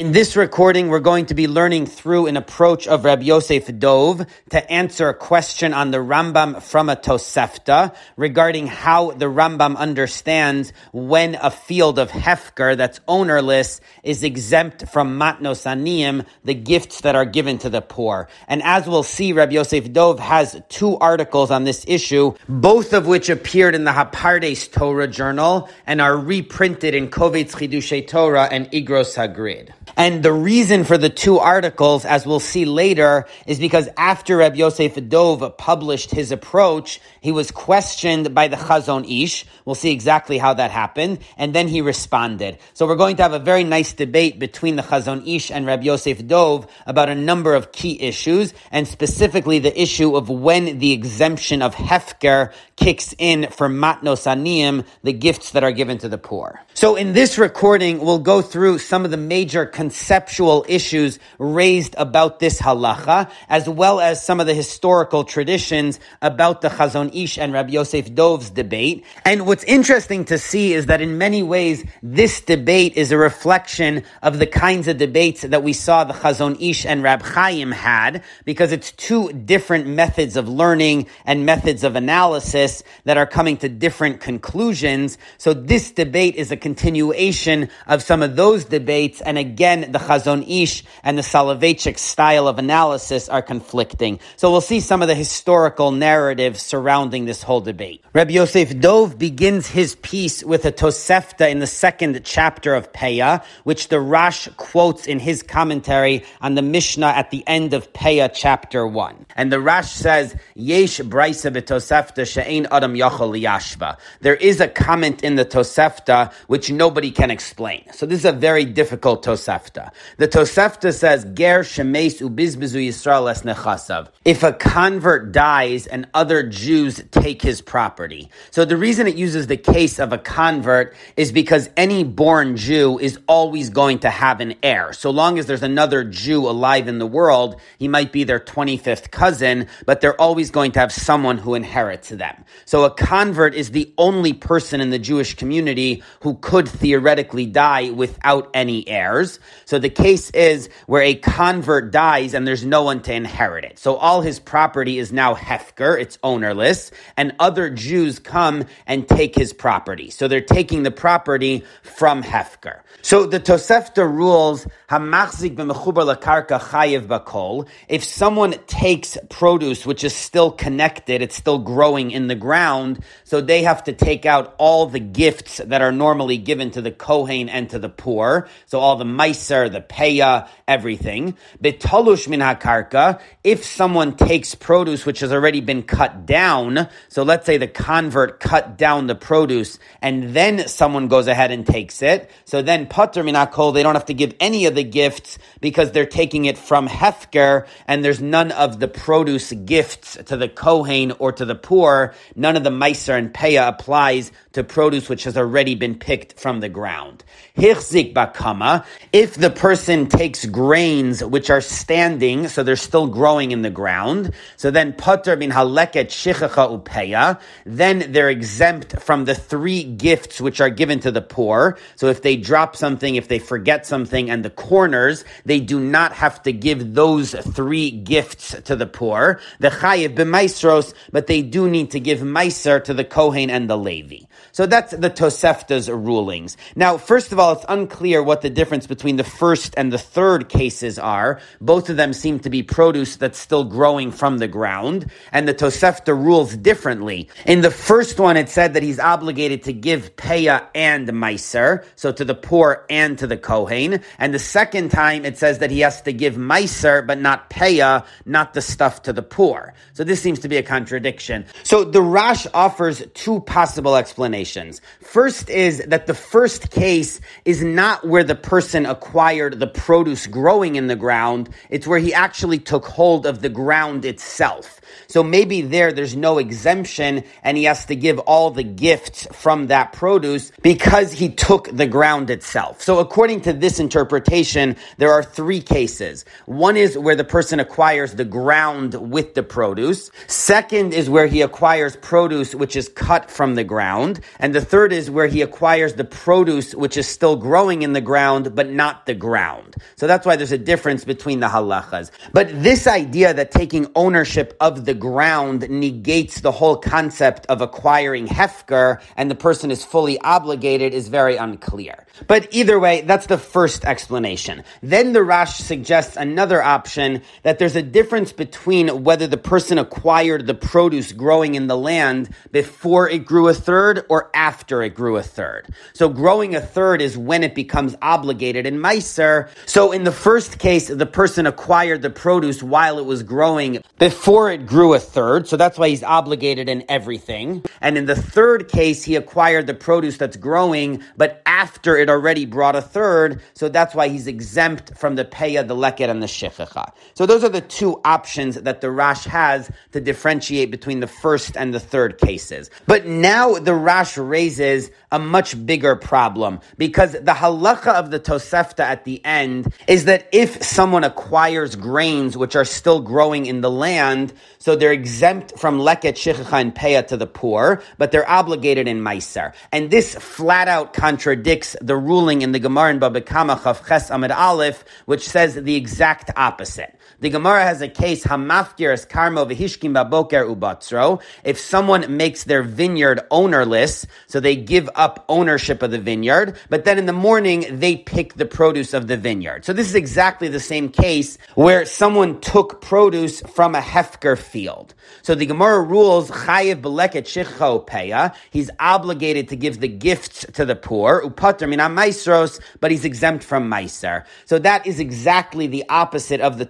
In this recording, we're going to be learning through an approach of Rabbi Yosef Dov to answer a question on the Rambam from a Tosefta regarding how the Rambam understands when a field of Hefker that's ownerless is exempt from Matnos Aniyim, the gifts that are given to the poor. And as we'll see, Rabbi Yosef Dov has two articles on this issue, both of which appeared in the Hapardes Torah journal and are reprinted in Kovetz Chidushay Torah and Igros Hagrid. And the reason for the two articles, as we'll see later, is because after Reb Yosef Dov published his approach, he was questioned by the Chazon Ish. We'll see exactly how that happened. And then he responded. So we're going to have a very nice debate between the Chazon Ish and Reb Yosef Dov about a number of key issues, and specifically the issue of when the exemption of Hefker kicks in for Matnos Aniyim, the gifts that are given to the poor. So in this recording, we'll go through some of the major conceptual issues raised about this halacha, as well as some of the historical traditions about the Chazon Ish and Rabbi Yosef Dov's debate. And what's interesting to see is that in many ways, this debate is a reflection of the kinds of debates that we saw the Chazon Ish and Rab Chaim had, because it's two different methods of learning and methods of analysis that are coming to different conclusions. So this debate is a continuation of some of those debates, and again, again, the Chazon Ish and the Soloveitchik style of analysis are conflicting. So we'll see some of the historical narratives surrounding this whole debate. Rabbi Yosef Dov begins his piece with a Tosefta in the second chapter of Peah, which the Rash quotes in his commentary on the Mishnah at the end of Peah chapter 1. And the Rash says, Yesh Braisa b'Tosefta she'ein adam yachol liyashva. There is a comment in the Tosefta which nobody can explain. So this is a very difficult Tosefta. Tosefta. The Tosefta says, Ger shemes ubizbizu Yisrael es. If a convert dies and other Jews take his property. So the reason it uses the case of a convert is because any born Jew is always going to have an heir. So long as there's another Jew alive in the world, he might be their 25th cousin, but they're always going to have someone who inherits them. So a convert is the only person in the Jewish community who could theoretically die without any heirs. So the case is where a convert dies and there's no one to inherit it. So all his property is now hefker, it's ownerless, and other Jews come and take his property. So they're taking the property from hefker. So the Tosefta rules hamachzik b'mechubar lakarka chayiv bakol. If someone takes produce which is still connected, it's still growing in the ground, so they have to take out all the gifts that are normally given to the kohen and to the poor. So all the meiser, the peya, everything. Betalush min hakarka, if someone takes produce which has already been cut down, so let's say the convert cut down the produce and then someone goes ahead and takes it, so then pater min hakol, they don't have to give any of the gifts because they're taking it from hefker and there's none of the produce gifts to the kohen or to the poor. None of the meiser and peya applies to produce which has already been picked from the ground. Hichzik bakama, if the person takes grains which are standing, so they're still growing in the ground, so then pater bin haleket shichacha upeya, then they're exempt from the three gifts which are given to the poor. So if they drop something, if they forget something, and the corners, they do not have to give those three gifts to the poor. The chayiv b'maisros, but they do need to give meiser to the kohen and the levi. So that's the Tosefta's rulings. Now, first of all, it's unclear what the difference between the first and the third cases are. Both of them seem to be produce that's still growing from the ground, and the Tosefta rules differently. In the first one, it said that he's obligated to give Peah and Meiser, so to the poor and to the Kohen. And the second time, it says that he has to give Meiser, but not Peah, not the stuff to the poor. So this seems to be a contradiction. So the Rash offers two possible explanations explanations. First is that the first case is not where the person acquired the produce growing in the ground, it's where he actually took hold of the ground itself. So maybe there, there's no exemption and he has to give all the gifts from that produce because he took the ground itself. So according to this interpretation, there are three cases. One is where the person acquires the ground with the produce. Second is where he acquires produce which is cut from the ground. And the third is where he acquires the produce which is still growing in the ground but not the ground. So that's why there's a difference between the halachas. But this idea that taking ownership of the ground negates the whole concept of acquiring hefker and the person is fully obligated is very unclear. But either way, that's the first explanation. Then the Rash suggests another option that there's a difference between whether the person acquired the produce growing in the land before it grew a third or after it grew a third. So growing a third is when it becomes obligated in Meiser. So in the first case, the person acquired the produce while it was growing before it grew a third. So that's why he's obligated in everything. And in the third case, he acquired the produce that's growing, but after it already brought a third. So that's why he's exempt from the Peya, the Leket, and the Shechecha. So those are the two options that the Rash has to differentiate between the first and the third cases. But now the Rash raises a much bigger problem because the halacha of the Tosefta at the end is that if someone acquires grains which are still growing in the land, so they're exempt from leket, shichacha, and peah to the poor, but they're obligated in meiser. And this flat out contradicts the ruling in the Gemara in Baba Kama Chav Ches Amid Aleph, which says the exact opposite. The Gemara has a case, Hamafkir as Karmo v'hishkim baboker ubatzro. If someone makes their vineyard ownerless, so they give up ownership of the vineyard, but then in the morning they pick the produce of the vineyard. So this is exactly the same case where someone took produce from a hefker field. So the Gemara rules chayiv beleket shicho peya. He's obligated to give the gifts to the poor upater mina maisros, but he's exempt from meiser. So that is exactly the opposite of the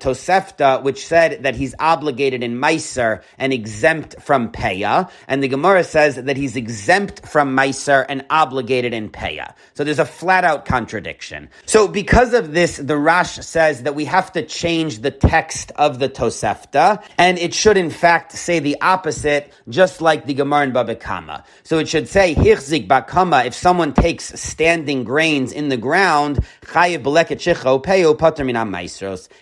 Which said that he's obligated in meiser and exempt from peya, and the Gemara says that he's exempt from meiser and obligated in peya. So there's a flat out contradiction. So because of this, the Rash says that we have to change the text of the Tosefta, and it should in fact say the opposite, just like the Gemara in Baba Kama. So it should say, Hichzik Bakama, if someone takes standing grains in the ground, Chayiv Beleket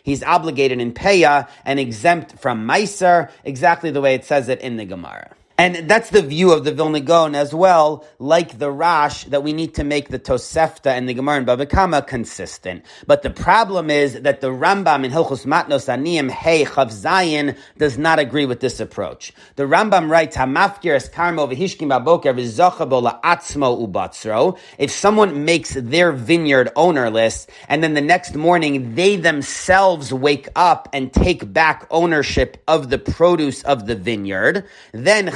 He's obligated in Peya and exempt from Meiser, exactly the way it says it in the Gemara. And that's the view of the Vilna Gaon as well, like the Rash, that we need to make the Tosefta and the Gemara and Kama consistent. But the problem is that the Rambam in Hilchus Matnos Aniyim Hey Chav Zayin does not agree with this approach. The Rambam writes, Hamafkir es karmo v'hishkim baboker v'zochabo la'atzmo ubatzro. If someone makes their vineyard ownerless, and then the next morning they themselves wake up and take back ownership of the produce of the vineyard, then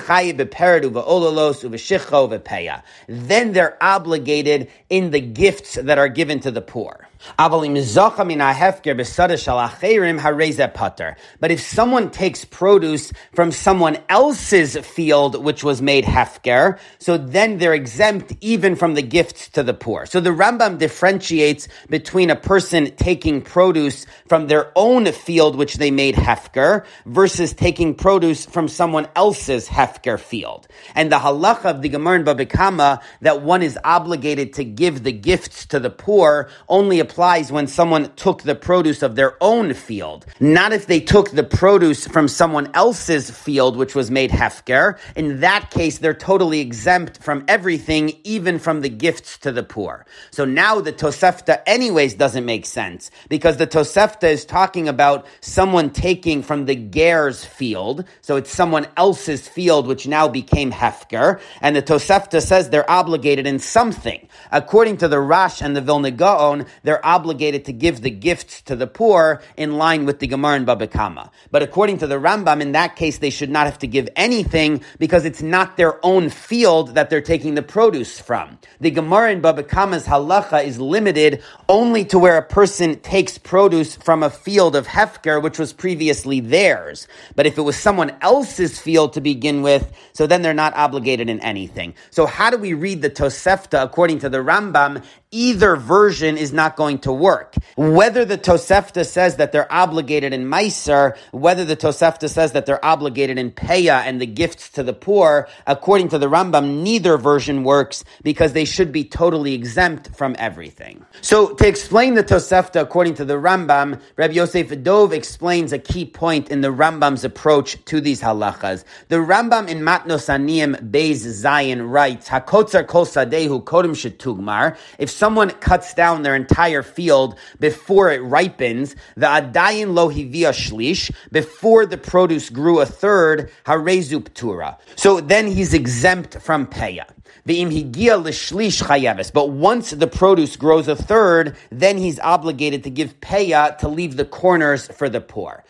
then they're obligated in the gifts that are given to the poor. But if someone takes produce from someone else's field which was made hefker, so then they're exempt even from the gifts to the poor. So the Rambam differentiates between a person taking produce from their own field which they made hefker versus taking produce from someone else's hefker field. And the halacha of the Gemara in Baba Kama that one is obligated to give the gifts to the poor only applies when someone took the produce of their own field. Not if they took the produce from someone else's field, which was made hefker. In that case, they're totally exempt from everything, even from the gifts to the poor. So now the Tosefta anyways doesn't make sense because the Tosefta is talking about someone taking from the Ger's field. So it's someone else's field, which now became hefker. And the Tosefta says they're obligated in something. According to the Rash and the Vilna Gaon, they're obligated to give the gifts to the poor in line with the Gemara and Baba Kama. But according to the Rambam, in that case, they should not have to give anything because it's not their own field that they're taking the produce from. The Gemara and Baba Kama's halacha is limited only to where a person takes produce from a field of Hefker, which was previously theirs. But if it was someone else's field to begin with, so then they're not obligated in anything. So how do we read the Tosefta according to the Rambam? Either version is not going to work. Whether the Tosefta says that they're obligated in Meiser, whether the Tosefta says that they're obligated in Peya and the gifts to the poor, according to the Rambam, neither version works because they should be totally exempt from everything. So to explain the Tosefta according to the Rambam, Rabbi Yosef Dov explains a key point in the Rambam's approach to these halachas. The Rambam in Matnos Aniyim Beis Zayin writes, Hakotzar kol sadehu kodem shetugmar. If someone cuts down their entire field before it ripens, the adayin lohivia shlish, before the produce grew a third, harezu ptura. So then he's exempt from peya. But once the produce grows a third, then he's obligated to give peya to leave the corners for the poor.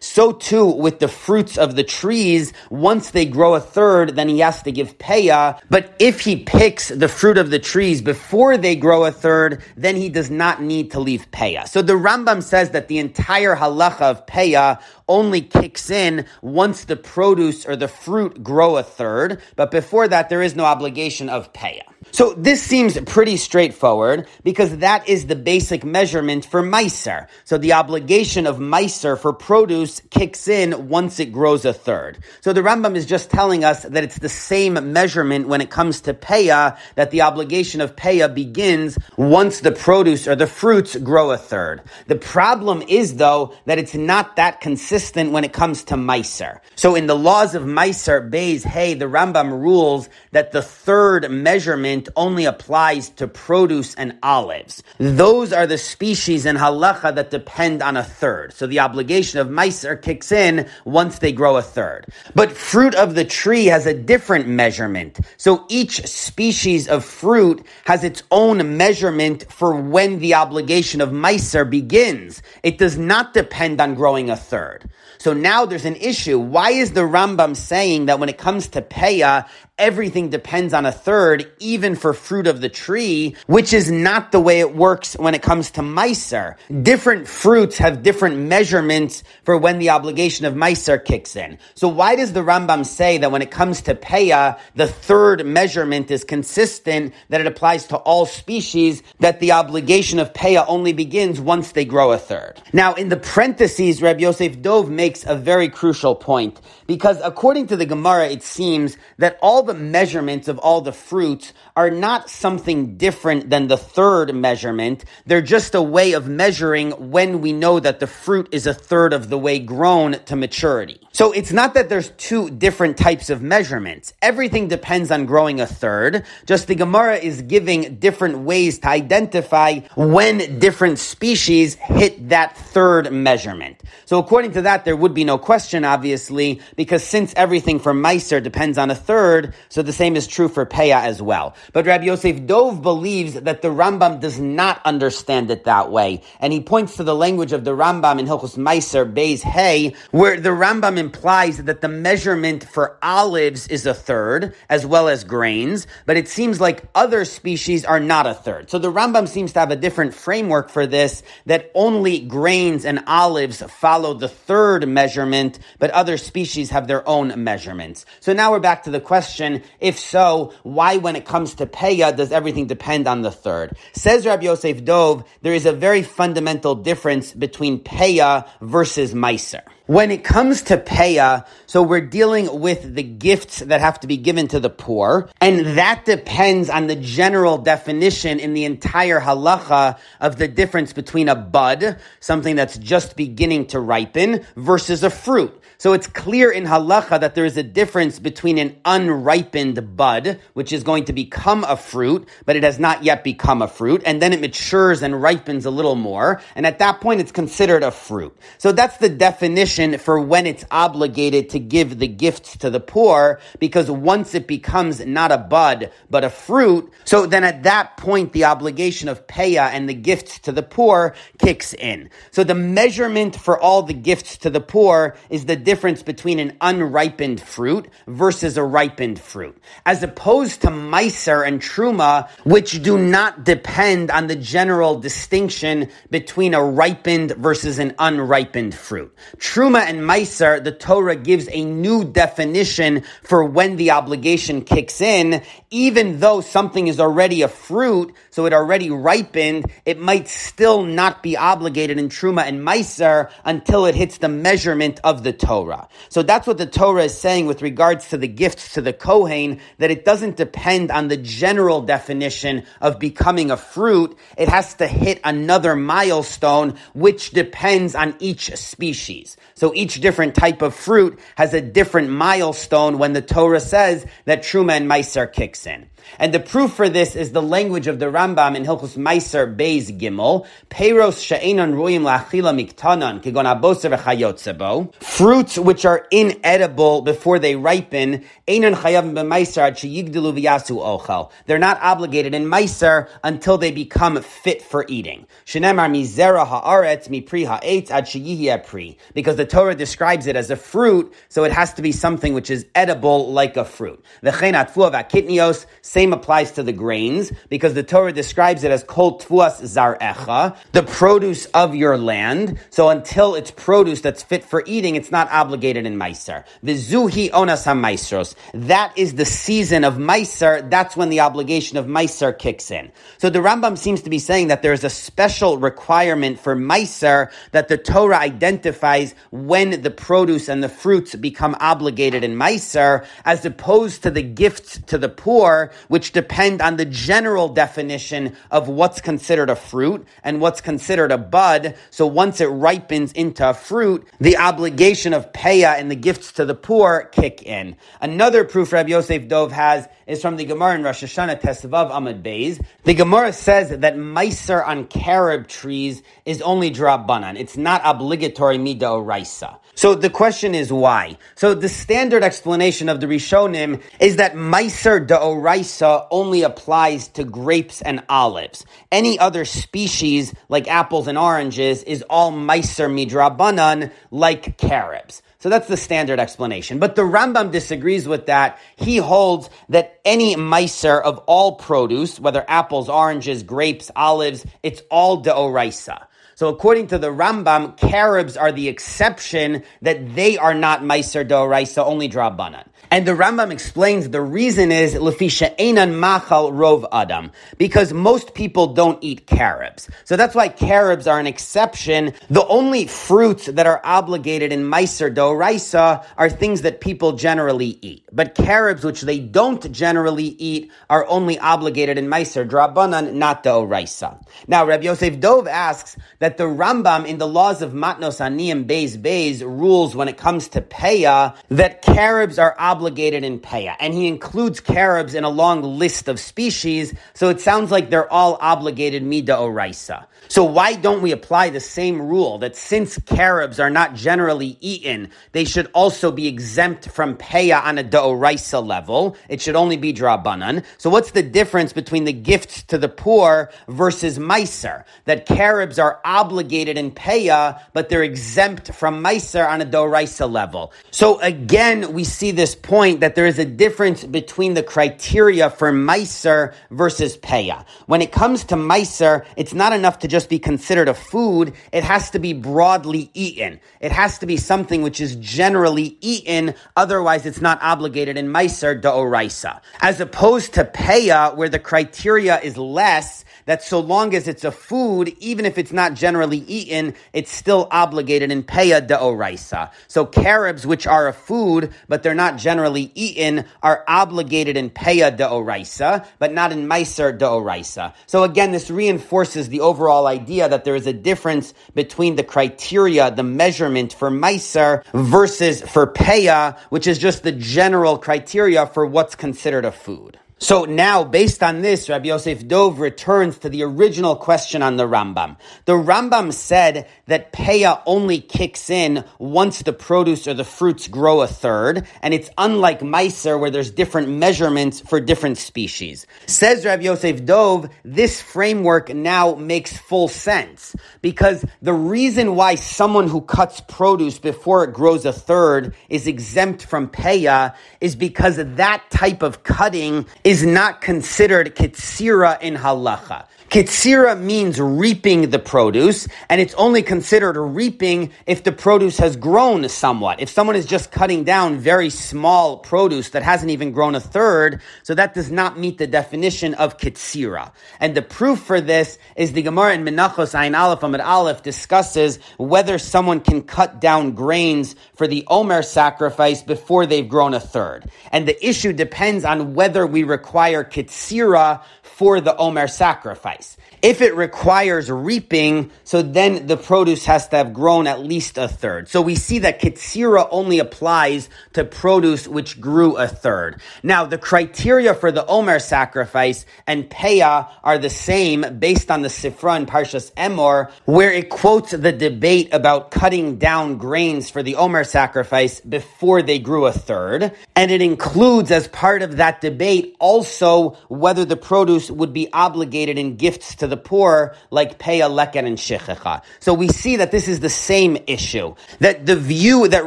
So too with the fruits of the trees, once they grow a third, then he has to give peya. But if he picks the fruit of the trees before they grow a third, then he does not need to leave peya. So the Rambam says that the entire halacha of peya only kicks in once the produce or the fruit grow a third, but before that there is no obligation of peya. So this seems pretty straightforward because that is the basic measurement for meiser. So the obligation of meiser for produce kicks in once it grows a third. So the Rambam is just telling us that it's the same measurement when it comes to peya, that the obligation of peya begins once the produce or the fruits grow a third. The problem is though that it's not that consistent when it comes to meiser. So in the laws of meiser, Beis, hey, the Rambam rules that the third measurement only applies to produce and olives. Those are the species in halacha that depend on a third. So the obligation of meiser kicks in once they grow a third. But fruit of the tree has a different measurement. So each species of fruit has its own measurement for when the obligation of meiser begins. It does not depend on growing a third. So now there's an issue. Why is the Rambam saying that when it comes to peya, everything depends on a third, even for fruit of the tree, which is not the way it works when it comes to meiser. Different fruits have different measurements for when the obligation of meiser kicks in. So why does the Rambam say that when it comes to peya, the third measurement is consistent, that it applies to all species, that the obligation of peya only begins once they grow a third? Now, in the parentheses, Reb Yosef Dov makes a very crucial point, because according to the Gemara, it seems that all the measurements of all the fruits are not something different than the third measurement. They're just a way of measuring when we know that the fruit is a third of the way grown to maturity. So it's not that there's two different types of measurements. Everything depends on growing a third. Just the Gemara is giving different ways to identify when different species hit that third measurement. So according to that, there would be no question, obviously, because since everything for Meiser depends on a third, so the same is true for Peah as well. But Rabbi Yosef Dov believes that the Rambam does not understand it that way. And he points to the language of the Rambam in Hilchos Meiser, Beis Hey, where the Rambam implies that the measurement for olives is a third, as well as grains, but it seems like other species are not a third. So the Rambam seems to have a different framework for this, that only grains and olives follow the third measurement, but other species have their own measurements. So now we're back to the question, question, if so, why when it comes to Peya does everything depend on the third? Says Rabbi Yosef Dov, there is a very fundamental difference between Peya versus Meiser. When it comes to peya, so we're dealing with the gifts that have to be given to the poor, and that depends on the general definition in the entire halacha of the difference between a bud, something that's just beginning to ripen, versus a fruit. So it's clear in halacha that there is a difference between an unripened bud, which is going to become a fruit, but it has not yet become a fruit, and then it matures and ripens a little more, and at that point it's considered a fruit. So that's the definition for when it's obligated to give the gifts to the poor, because once it becomes not a bud, but a fruit, so then at that point the obligation of peya and the gifts to the poor kicks in. So the measurement for all the gifts to the poor is the difference between an unripened fruit versus a ripened fruit, as opposed to Meiser and Truma, which do not depend on the general distinction between a ripened versus an unripened fruit. Truma and Meiser, the Torah gives a new definition for when the obligation kicks in, even though something is already a fruit, so it already ripened, it might still not be obligated in Truma and Meiser until it hits the measurement of the Torah. So that's what the Torah is saying with regards to the gifts to the Kohen, that it doesn't depend on the general definition of becoming a fruit. It has to hit another milestone, which depends on each species. So each different type of fruit has a different milestone when the Torah says that Truma and Meiser kicks in. And the proof for this is the language of the Rambam in Hilchus Meiser Beis Gimel, Peiros she'enon ruim la'achila miktanan, kigon aboser v'chayotzebo. Fruits which are inedible before they ripen, einon chayavim b'meiser ad sheyigdelu v'yasu ochel. They're not obligated in Meiser until they become fit for eating. Shenemar mizera ha'aretz mipri ha'etz ad sheyihi pri. Because the Torah describes it as a fruit, so it has to be something which is edible like a fruit. V'chein atfuah v'akitnios, same applies to the grains because the Torah describes it as kol tfuas zarecha, the produce of your land. So until it's produce that's fit for eating, it's not obligated in Meiser. Vizuhi onas ha That is the season of Meiser. That's when the obligation of Meiser kicks in. So the Rambam seems to be saying that there's a special requirement for Meiser that the Torah identifies when the produce and the fruits become obligated in Meiser, as opposed to the gifts to the poor, which depend on the general definition of what's considered a fruit and what's considered a bud. So once it ripens into a fruit, the obligation of payah and the gifts to the poor kick in. Another proof Rabbi Yosef Dov has is from the Gemara in Rosh Hashanah Tesvav Amud Beis. The Gemara says that meiser on carob trees is only drabanan. It's not obligatory mida oraisa. So the question is why? So the standard explanation of the Rishonim is that meiser de oraisa only applies to grapes and olives. Any other species like apples and oranges is all meiser midrabanan like carobs. So that's the standard explanation. But the Rambam disagrees with that. He holds that any meiser of all produce, whether apples, oranges, grapes, olives, it's all de deoraisa. So according to the Rambam, carobs are the exception that they are not meiser deoraisa, only drabanan. And the Rambam explains the reason is lefisha einan machal rov adam because most people don't eat carobs. So that's why carobs are an exception. The only fruits that are obligated in meiser doraisa are things that people generally eat. But carobs, which they don't generally eat, are only obligated in meiser drabanan, not doraisa. Now, Rabbi Yosef Dov asks that the Rambam in the laws of matnos aniyim beis beis rules when it comes to peya that carobs are obligated in paya. And he includes carobs in a long list of species, so it sounds like they're all obligated mida oraisa. So why don't we apply the same rule that since carobs are not generally eaten, they should also be exempt from paya on a daoraisa level? It should only be drabanan. So what's the difference between the gifts to the poor versus meiser? That carobs are obligated in paya, but they're exempt from meiser on a daoraisa level. So again, we see this point that there is a difference between the criteria for Meiser versus Peya. When it comes to Meiser, it's not enough to just be considered a food. It has to be broadly eaten. It has to be something which is generally eaten. Otherwise, it's not obligated in Meiser Da'oraisa. As opposed to Peya, where the criteria is less, that so long as it's a food, even if it's not generally eaten, it's still obligated in peya de oraisa. So carobs, which are a food, but they're not generally eaten, are obligated in peya de oraisa, but not in meiser de oraisa. So again, this reinforces the overall idea that there is a difference between the criteria, the measurement for meiser versus for peya, which is just the general criteria for what's considered a food. So now, based on this, Rabbi Yosef Dov returns to the original question on the Rambam. The Rambam said that Peah only kicks in once the produce or the fruits grow a third, and it's unlike Meiser where there's different measurements for different species. Says Rabbi Yosef Dov, this framework now makes full sense because the reason why someone who cuts produce before it grows a third is exempt from Peah is because that type of cutting is is not considered kitsira in halacha. Kitsira means reaping the produce, and it's only considered a reaping if the produce has grown somewhat. If someone is just cutting down very small produce that hasn't even grown a third, so that does not meet the definition of kitsira. And the proof for this is the Gemara in Menachos Ayin Aleph Amid Aleph discusses whether someone can cut down grains for the Omer sacrifice before they've grown a third. And the issue depends on whether we require kitsira for the Omer sacrifice. If it requires reaping, so then the produce has to have grown at least a third. So we see that Kitsira only applies to produce which grew a third. Now, the criteria for the Omer sacrifice and Peah are the same based on the Sifra in Parshas Emor, where it quotes the debate about cutting down grains for the Omer sacrifice before they grew a third. And it includes as part of that debate also whether the produce would be obligated in gifts to the poor like Peah, Leket, and Shechecha. So we see that this is the same issue. That the view that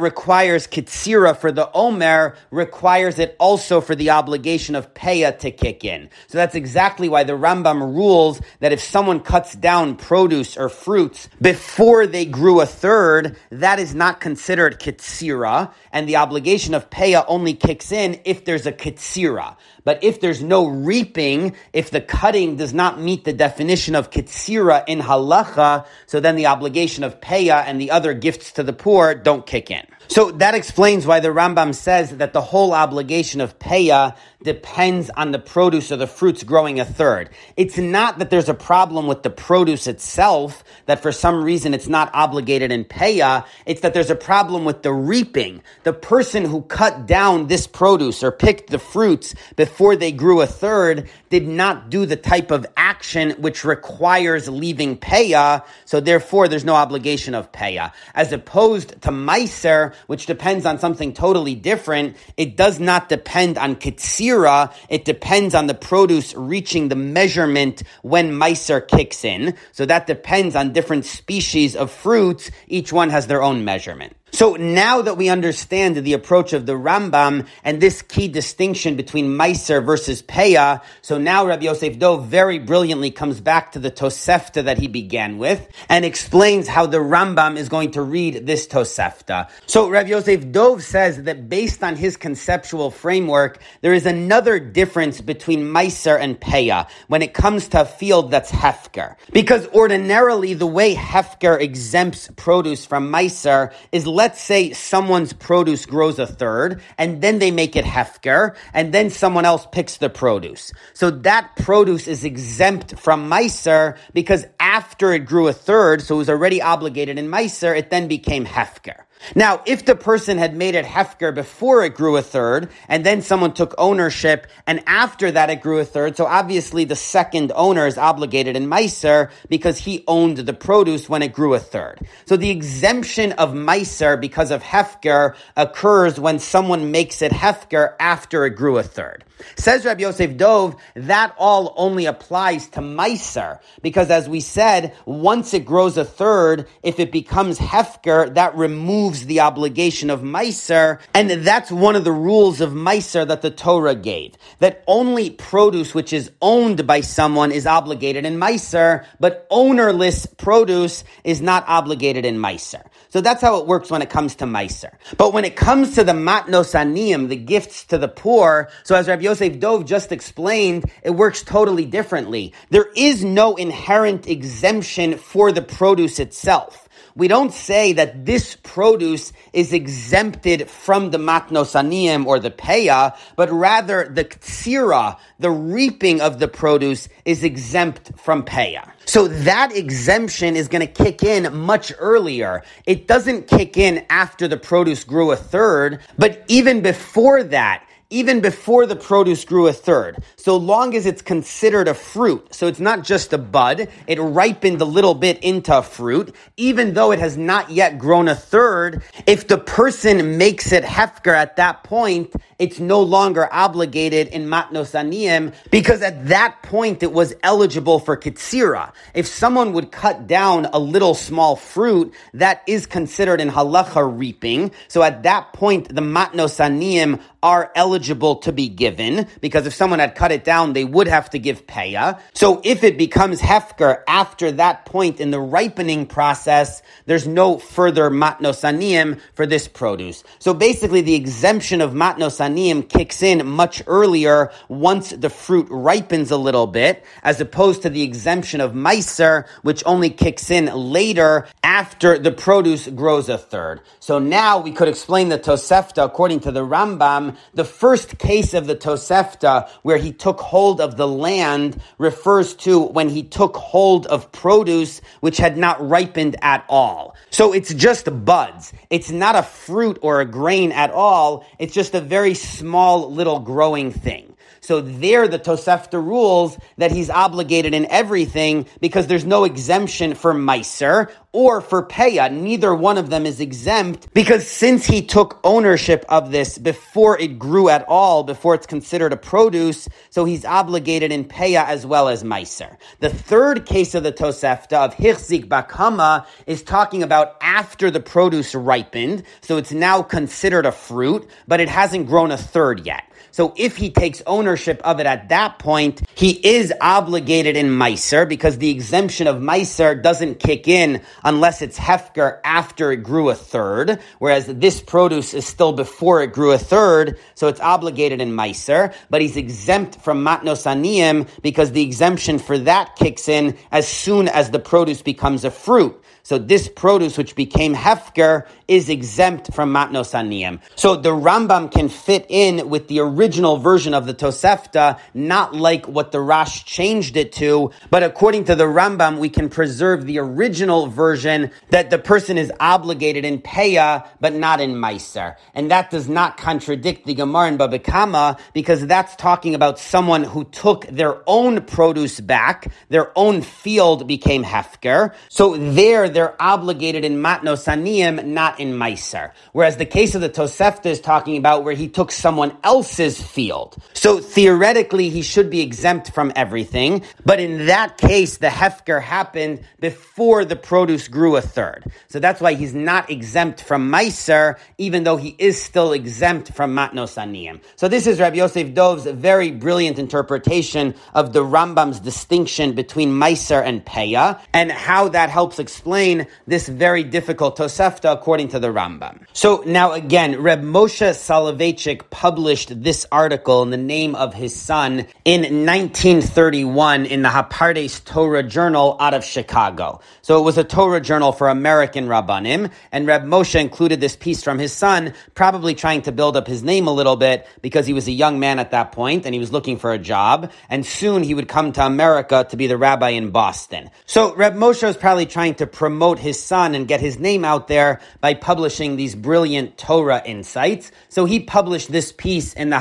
requires Kitsira for the Omer requires it also for the obligation of Peah to kick in. So that's exactly why the Rambam rules that if someone cuts down produce or fruits before they grew a third, that is not considered Kitsira, and the obligation of Peah only kicks in if there's a Kitsira. But if there's no reaping, if the cutting does not meet the definition of kitsira in halacha, so then the obligation of peah and the other gifts to the poor don't kick in. So that explains why the Rambam says that the whole obligation of peah depends on the produce or the fruits growing a third. It's not that there's a problem with the produce itself, that for some reason it's not obligated in peah. It's that there's a problem with the reaping. The person who cut down this produce or picked the fruits before they grew a third did not do the type of action which requires leaving peah, so therefore there's no obligation of peah. As opposed to meiser, which depends on something totally different, it does not depend on kitsira, it depends on the produce reaching the measurement when meiser kicks in. So that depends on different species of fruits, each one has their own measurement. So now that we understand the approach of the Rambam and this key distinction between Meiser versus Peah, so now Rabbi Yosef Dov very brilliantly comes back to the Tosefta that he began with and explains how the Rambam is going to read this Tosefta. So Rabbi Yosef Dov says that based on his conceptual framework, there is another difference between Meiser and Peah when it comes to a field that's Hefker. Because ordinarily the way Hefker exempts produce from Meiser is let's say someone's produce grows a third, and then they make it hefker, and then someone else picks the produce. So that produce is exempt from Meiser because after it grew a third, so it was already obligated in Meiser, it then became hefker. Now, if the person had made it Hefker before it grew a third, and then someone took ownership, and after that it grew a third, so obviously the second owner is obligated in Meiser because he owned the produce when it grew a third. So the exemption of Meiser because of Hefker occurs when someone makes it Hefker after it grew a third. Says Rabbi Yosef Dov, that all only applies to Meiser, because as we said, once it grows a third, if it becomes Hefker, that removes the obligation of Meiser, and that's one of the rules of Meiser that the Torah gave, that only produce which is owned by someone is obligated in Meiser, but ownerless produce is not obligated in Meiser. So that's how it works when it comes to Meiser. But when it comes to the Matnos Aniyim, the gifts to the poor, so as Rabbi Yosef Dov just explained, it works totally differently. There is no inherent exemption for the produce itself we don't say that this produce is exempted from the matnos aniyim or the peah, but rather the ktsira, the reaping of the produce, is exempt from peah. So that exemption is going to kick in much earlier. It doesn't kick in after the produce grew a third, but even before that, even before the produce grew a third, so long as it's considered a fruit. So it's not just a bud, it ripened a little bit into fruit, even though it has not yet grown a third. If the person makes it hefker at that point, it's no longer obligated in matnos aniyim because at that point it was eligible for kitsira. If someone would cut down a little small fruit, that is considered in halacha reaping. So at that point, the matnos aniyim are eligible to be given because if someone had cut it down, they would have to give peah. So if it becomes hefker after that point in the ripening process, there's no further matnos aniyim for this produce. So basically, the exemption of matnos aniyim kicks in much earlier once the fruit ripens a little bit, as opposed to the exemption of meiser, which only kicks in later after the produce grows a third. So now we could explain the Tosefta according to the Rambam The first case of the Tosefta where he took hold of the land refers to when he took hold of produce which had not ripened at all. So it's just buds. It's not a fruit or a grain at all. It's just a very small little growing thing. So there the Tosefta rules that he's obligated in everything because there's no exemption for Meiser or for Peya. Neither one of them is exempt because since he took ownership of this before it grew at all, before it's considered a produce, so he's obligated in Peya as well as Meiser. The third case of the Tosefta of Hichzik Bakama is talking about after the produce ripened, so it's now considered a fruit, but it hasn't grown a third yet. So if he takes ownership of it at that point, he is obligated in Meiser because the exemption of Meiser doesn't kick in unless it's Hefker after it grew a third, whereas this produce is still before it grew a third, so it's obligated in Meiser, but he's exempt from Matnos Aniyim because the exemption for that kicks in as soon as the produce becomes a fruit. So this produce, which became hefker, is exempt from matnos aniyim. So the Rambam can fit in with the original version of the Tosefta, not like what the Rash changed it to, but according to the Rambam, we can preserve the original version that the person is obligated in peya, but not in meiser. And that does not contradict the Gemara in Baba Kama, because that's talking about someone who took their own produce back, their own field became hefker. So there, they're obligated in matnos aniyim, not in meiser. Whereas the case of the Tosefta is talking about where he took someone else's field. So theoretically, he should be exempt from everything. But in that case, the hefker happened before the produce grew a third. So that's why he's not exempt from meiser, even though he is still exempt from matnos aniyim. So this is Rabbi Yosef Dov's very brilliant interpretation of the Rambam's distinction between meiser and peya, and how that helps explain explain this very difficult Tosefta according to the Rambam. So now again, Reb Moshe Soloveitchik published this article in the name of his son in 1931 in the Hapardes Torah Journal out of Chicago. So it was a Torah journal for American Rabbanim, and Reb Moshe included this piece from his son, probably trying to build up his name a little bit because he was a young man at that point and he was looking for a job, and soon he would come to America to be the rabbi in Boston. So Reb Moshe was probably trying to promote his son and get his name out there by publishing these brilliant Torah insights. So he published this piece in the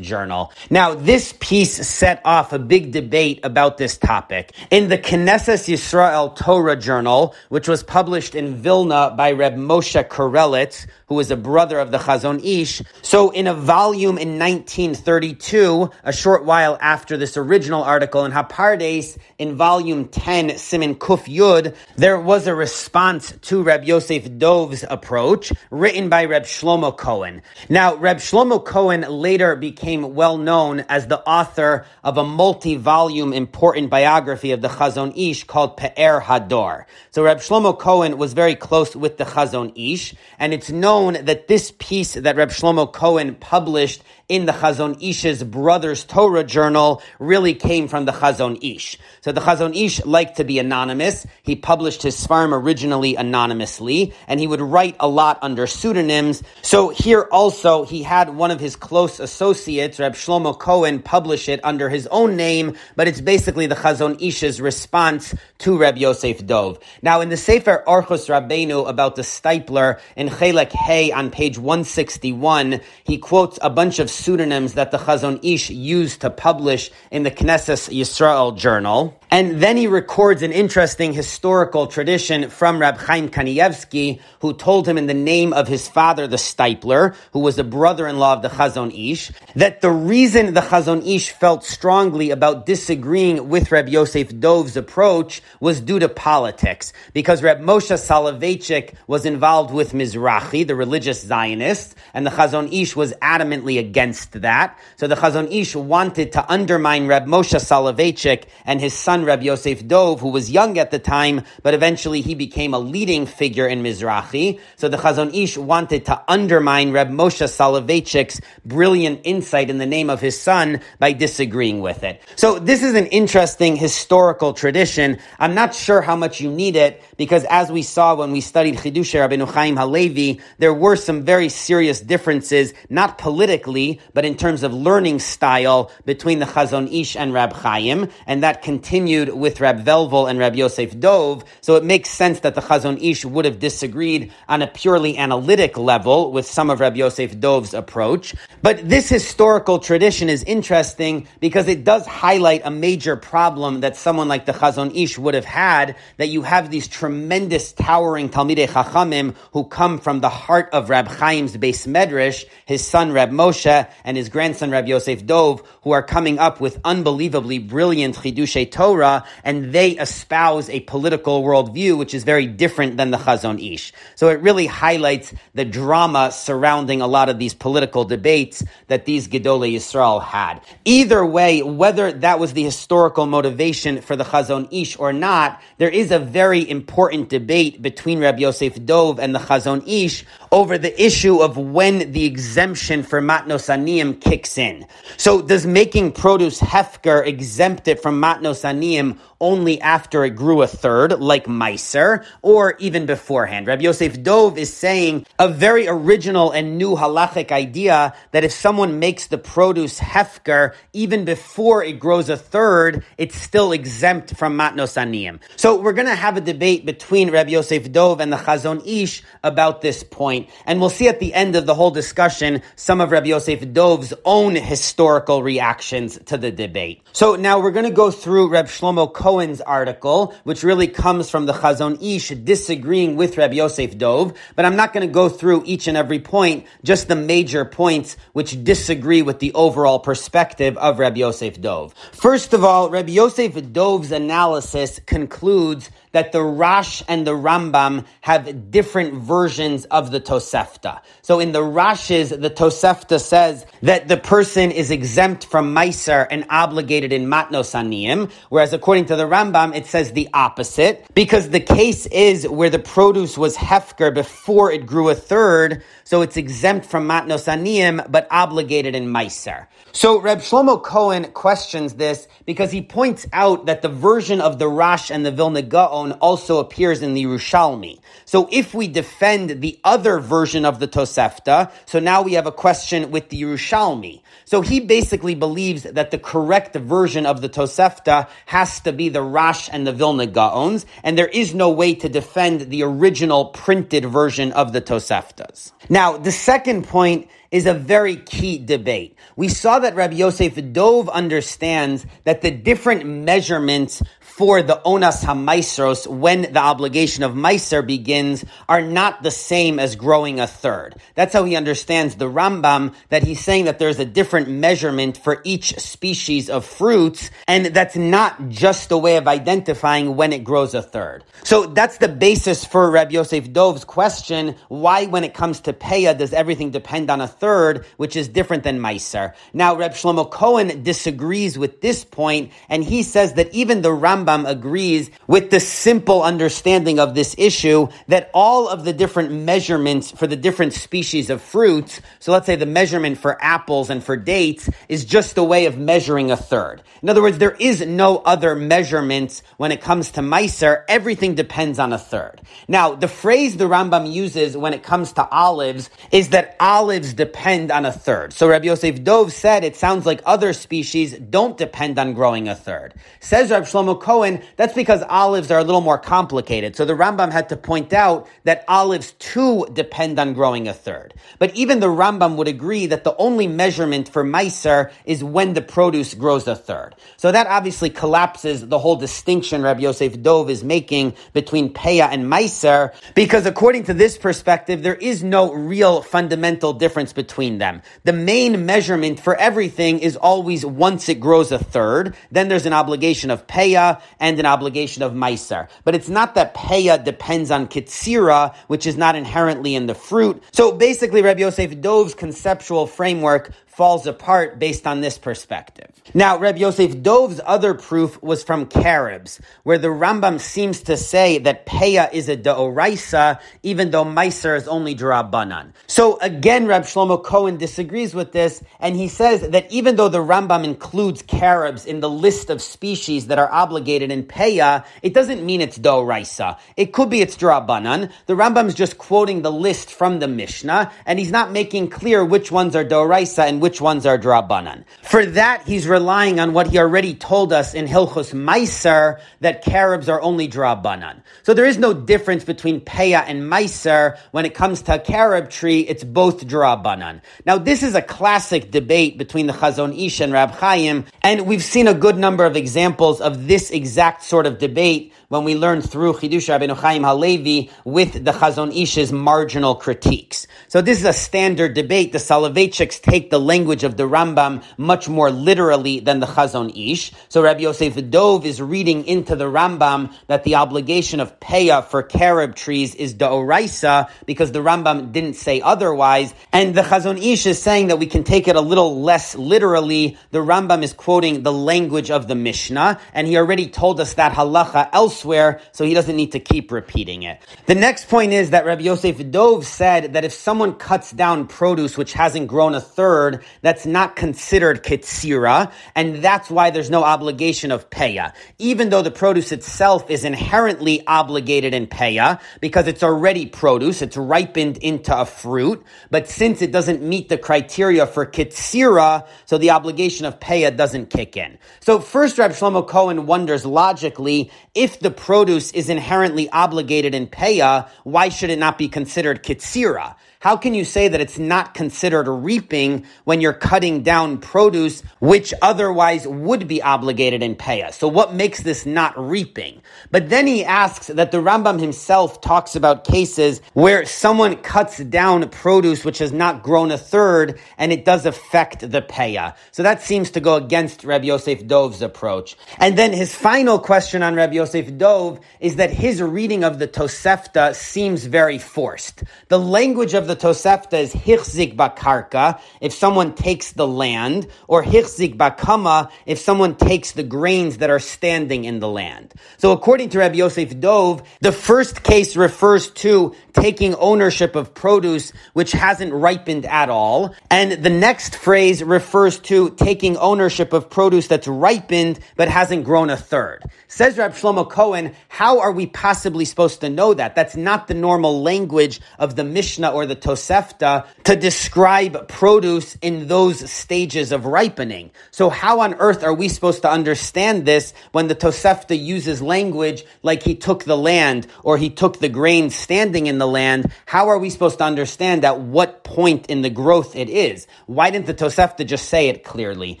Journal. Now, this piece set off a big debate about this topic. In the Knesset Yisrael Torah Journal, which was published in Vilna by Reb Moshe Karelitz, who was a brother of the Chazon Ish. So in a volume in 1932, a short while after this original article in Hapardes, in volume 10, Siman Kuf Yud, there was was a response to Reb Yosef Dov's approach, written by Reb Shlomo Cohen. Now, Reb Shlomo Cohen later became well known as the author of a multi-volume important biography of the Chazon Ish called Pe'er Hador. So Reb Shlomo Cohen was very close with the Chazon Ish, and it's known that this piece that Reb Shlomo Cohen published in the Chazon Ish's brother's Torah journal really came from the Chazon Ish. So the Chazon Ish liked to be anonymous. He published his Sfarim originally anonymously, and he would write a lot under pseudonyms. So here also, he had one of his close associates, Reb Shlomo Cohen, publish it under his own name, but it's basically the Chazon Ish's response to Reb Yosef Dov. Now, in the Sefer Orchos Rabbeinu about the Steipler in Chelek Hay on page 161, he quotes a bunch of pseudonyms that the Chazon Ish used to publish in the Knesset Yisrael journal. And then he records an interesting historical tradition from Rab Chaim Kanievsky, who told him in the name of his father, the Steipler, who was a brother-in-law of the Chazon Ish, that the reason the Chazon Ish felt strongly about disagreeing with Reb Yosef Dov's approach was due to politics, because Reb Moshe Soloveitchik was involved with Mizrahi, the religious Zionists, and the Chazon Ish was adamantly against that. So the Chazon Ish wanted to undermine Reb Moshe Soloveitchik and his son son Reb Yosef Dov, who was young at the time, but eventually he became a leading figure in Mizrahi. So the Chazon Ish wanted to undermine Reb Moshe Soloveitchik's brilliant insight in the name of his son by disagreeing with it. So this is an interesting historical tradition. I'm not sure how much you need it because as we saw when we studied Chidushei Rabbeinu Chaim Halevi, there were some very serious differences, not politically, but in terms of learning style between the Chazon Ish and Rab Chaim, and that continued with Rab Velvel and Rab Yosef Dov. So it makes sense that the Chazon Ish would have disagreed on a purely analytic level with some of Rab Yosef Dov's approach. But this historical tradition is interesting because it does highlight a major problem that someone like the Chazon Ish would have had, that you have these tremendous towering Talmidei Chachamim who come from the heart of Rab Chaim's beis medrash, his son Rab Moshe and his grandson Rab Yosef Dov, who are coming up with unbelievably brilliant Chidushei Torah, and they espouse a political worldview which is very different than the Chazon Ish. So it really highlights the drama surrounding a lot of these political debates that these Gedolei Yisrael had. Either way, whether that was the historical motivation for the Chazon Ish or not, there is a very important debate between Rab Yosef Dov and the Chazon Ish over the issue of when the exemption for matnos aniyim kicks in. So does making produce hefker exempt it from matnos aniyim only after it grew a third, like Meiser, or even beforehand. Rabbi Yosef Dov is saying a very original and new halachic idea that if someone makes the produce hefker, even before it grows a third, it's still exempt from matnos aniyim. So we're going to have a debate between Rabbi Yosef Dov and the Chazon Ish about this point, and we'll see at the end of the whole discussion some of Rabbi Yosef Dov's own historical reactions to the debate. So now we're going to go through Reb Shlomo Cohen's article, which really comes from the Chazon Ish disagreeing with Rabbi Yosef Dov, but I'm not going to go through each and every point, just the major points which disagree with the overall perspective of Rabbi Yosef Dov. First of all, Rabbi Yosef Dov's analysis concludes that the Rash and the Rambam have different versions of the Tosefta. So in the Rashes, the Tosefta says that the person is exempt from Meiser and obligated in Matnos Aniyim, whereas according to the Rambam, it says the opposite, because the case is where the produce was Hefker before it grew a third, so it's exempt from Matnos Aniyim, but obligated in Meiser. So Reb Shlomo Cohen questions this because he points out that the version of the Rash and the Vilna Gaon also appears in the Yerushalmi. So if we defend the other version of the Tosefta, so now we have a question with the Yerushalmi. So he basically believes that the correct version of the Tosefta has to be the Rash and the Vilna Gaons, and there is no way to defend the original printed version of the Toseftas. Now, the second point is a very key debate. We saw that Rabbi Yosef Dov understands that the different measurements for the onas hamaisros when the obligation of meiser begins are not the same as growing a third. That's how he understands the Rambam that he's saying that there's a different measurement for each species of fruits, and that's not just a way of identifying when it grows a third. So that's the basis for Rabbi Yosef Dov's question: Why, when it comes to peah, does everything depend on a third, which is different than meiser? Now, Reb Shlomo Cohen disagrees with this point, and he says that even the Rambam agrees with the simple understanding of this issue that all of the different measurements for the different species of fruits, so let's say the measurement for apples and for dates, is just a way of measuring a third. In other words, there is no other measurements when it comes to Meiser. Everything depends on a third. Now, the phrase the Rambam uses when it comes to olives is that olives depend on a third. So Rabbi Yosef Dov said it sounds like other species don't depend on growing a third. Says Rabbi Shlomo Cohen, that's because olives are a little more complicated. So the Rambam had to point out that olives too depend on growing a third. But even the Rambam would agree that the only measurement for Meiser is when the produce grows a third. So that obviously collapses the whole distinction Rabbi Yosef Dov is making between Peah and Meiser, because according to this perspective, there is no real fundamental difference between them. The main measurement for everything is always once it grows a third, then there's an obligation of Peah, and an obligation of Meiser. But it's not that Peah depends on Kitsira, which is not inherently in the fruit. So basically, Rabbi Yosef Dov's conceptual framework falls apart based on this perspective. Now, Reb Yosef Dov's other proof was from carobs, where the Rambam seems to say that Peah is a Deoraisa, even though Meiser is only Drabanan. So again, Reb Shlomo Cohen disagrees with this, and he says that even though the Rambam includes carobs in the list of species that are obligated in Peah, it doesn't mean it's Deoraisa. It could be it's Drabanan. The Rambam is just quoting the list from the Mishnah, and he's not making clear which ones are Deoraisa and which ones are Drabanan. For that, he's relying on what he already told us in Hilchos Meiser that carobs are only drabanan. So there is no difference between peah and meiser when it comes to a carob tree. It's both drabanan. Now this is a classic debate between the Chazon Ish and Rab Chaim, and we've seen a good number of examples of this exact sort of debate when we learn through Chidush Rabbeinu Chaim Halevi with the Chazon Ish's marginal critiques. So this is a standard debate. The Soloveitchiks take the language of the Rambam much more literally than the Chazon Ish. So Rabbi Yosef Dov is reading into the Rambam that the obligation of peah for carob trees is da'oraisa because the Rambam didn't say otherwise. And the Chazon Ish is saying that we can take it a little less literally. The Rambam is quoting the language of the Mishnah, and he already told us that halacha elsewhere elsewhere, so he doesn't need to keep repeating it. The next point is that Rabbi Yosef Dov said that if someone cuts down produce which hasn't grown a third, that's not considered kitsira, and that's why there's no obligation of peya. Even though the produce itself is inherently obligated in peya, because it's already produce, it's ripened into a fruit, but since it doesn't meet the criteria for kitsira, so the obligation of peya doesn't kick in. So first Rabbi Shlomo Cohen wonders logically, if the produce is inherently obligated in peya, why should it not be considered kitsira? How can you say that it's not considered reaping when you're cutting down produce which otherwise would be obligated in peya? So what makes this not reaping? But then he asks that the Rambam himself talks about cases where someone cuts down produce which has not grown a third and it does affect the peya. So that seems to go against Rabbi Yosef Dov's approach. And then his final question on Rabbi Yosef Dov is that his reading of the Tosefta seems very forced. The language of the Tosefta is hichzik bakarka, if someone takes the land, or hichzik bakama, if someone takes the grains that are standing in the land. So according to Rabbi Yosef Dov, the first case refers to taking ownership of produce which hasn't ripened at all, and the next phrase refers to taking ownership of produce that's ripened but hasn't grown a third. Says Rabbi Shlomo Cohen, how are we possibly supposed to know that? That's not the normal language of the Mishnah or the Tosefta to describe produce in those stages of ripening. So how on earth are we supposed to understand this when the Tosefta uses language like he took the land or he took the grain standing in the land? How are we supposed to understand at what point in the growth it is? Why didn't the Tosefta just say it clearly?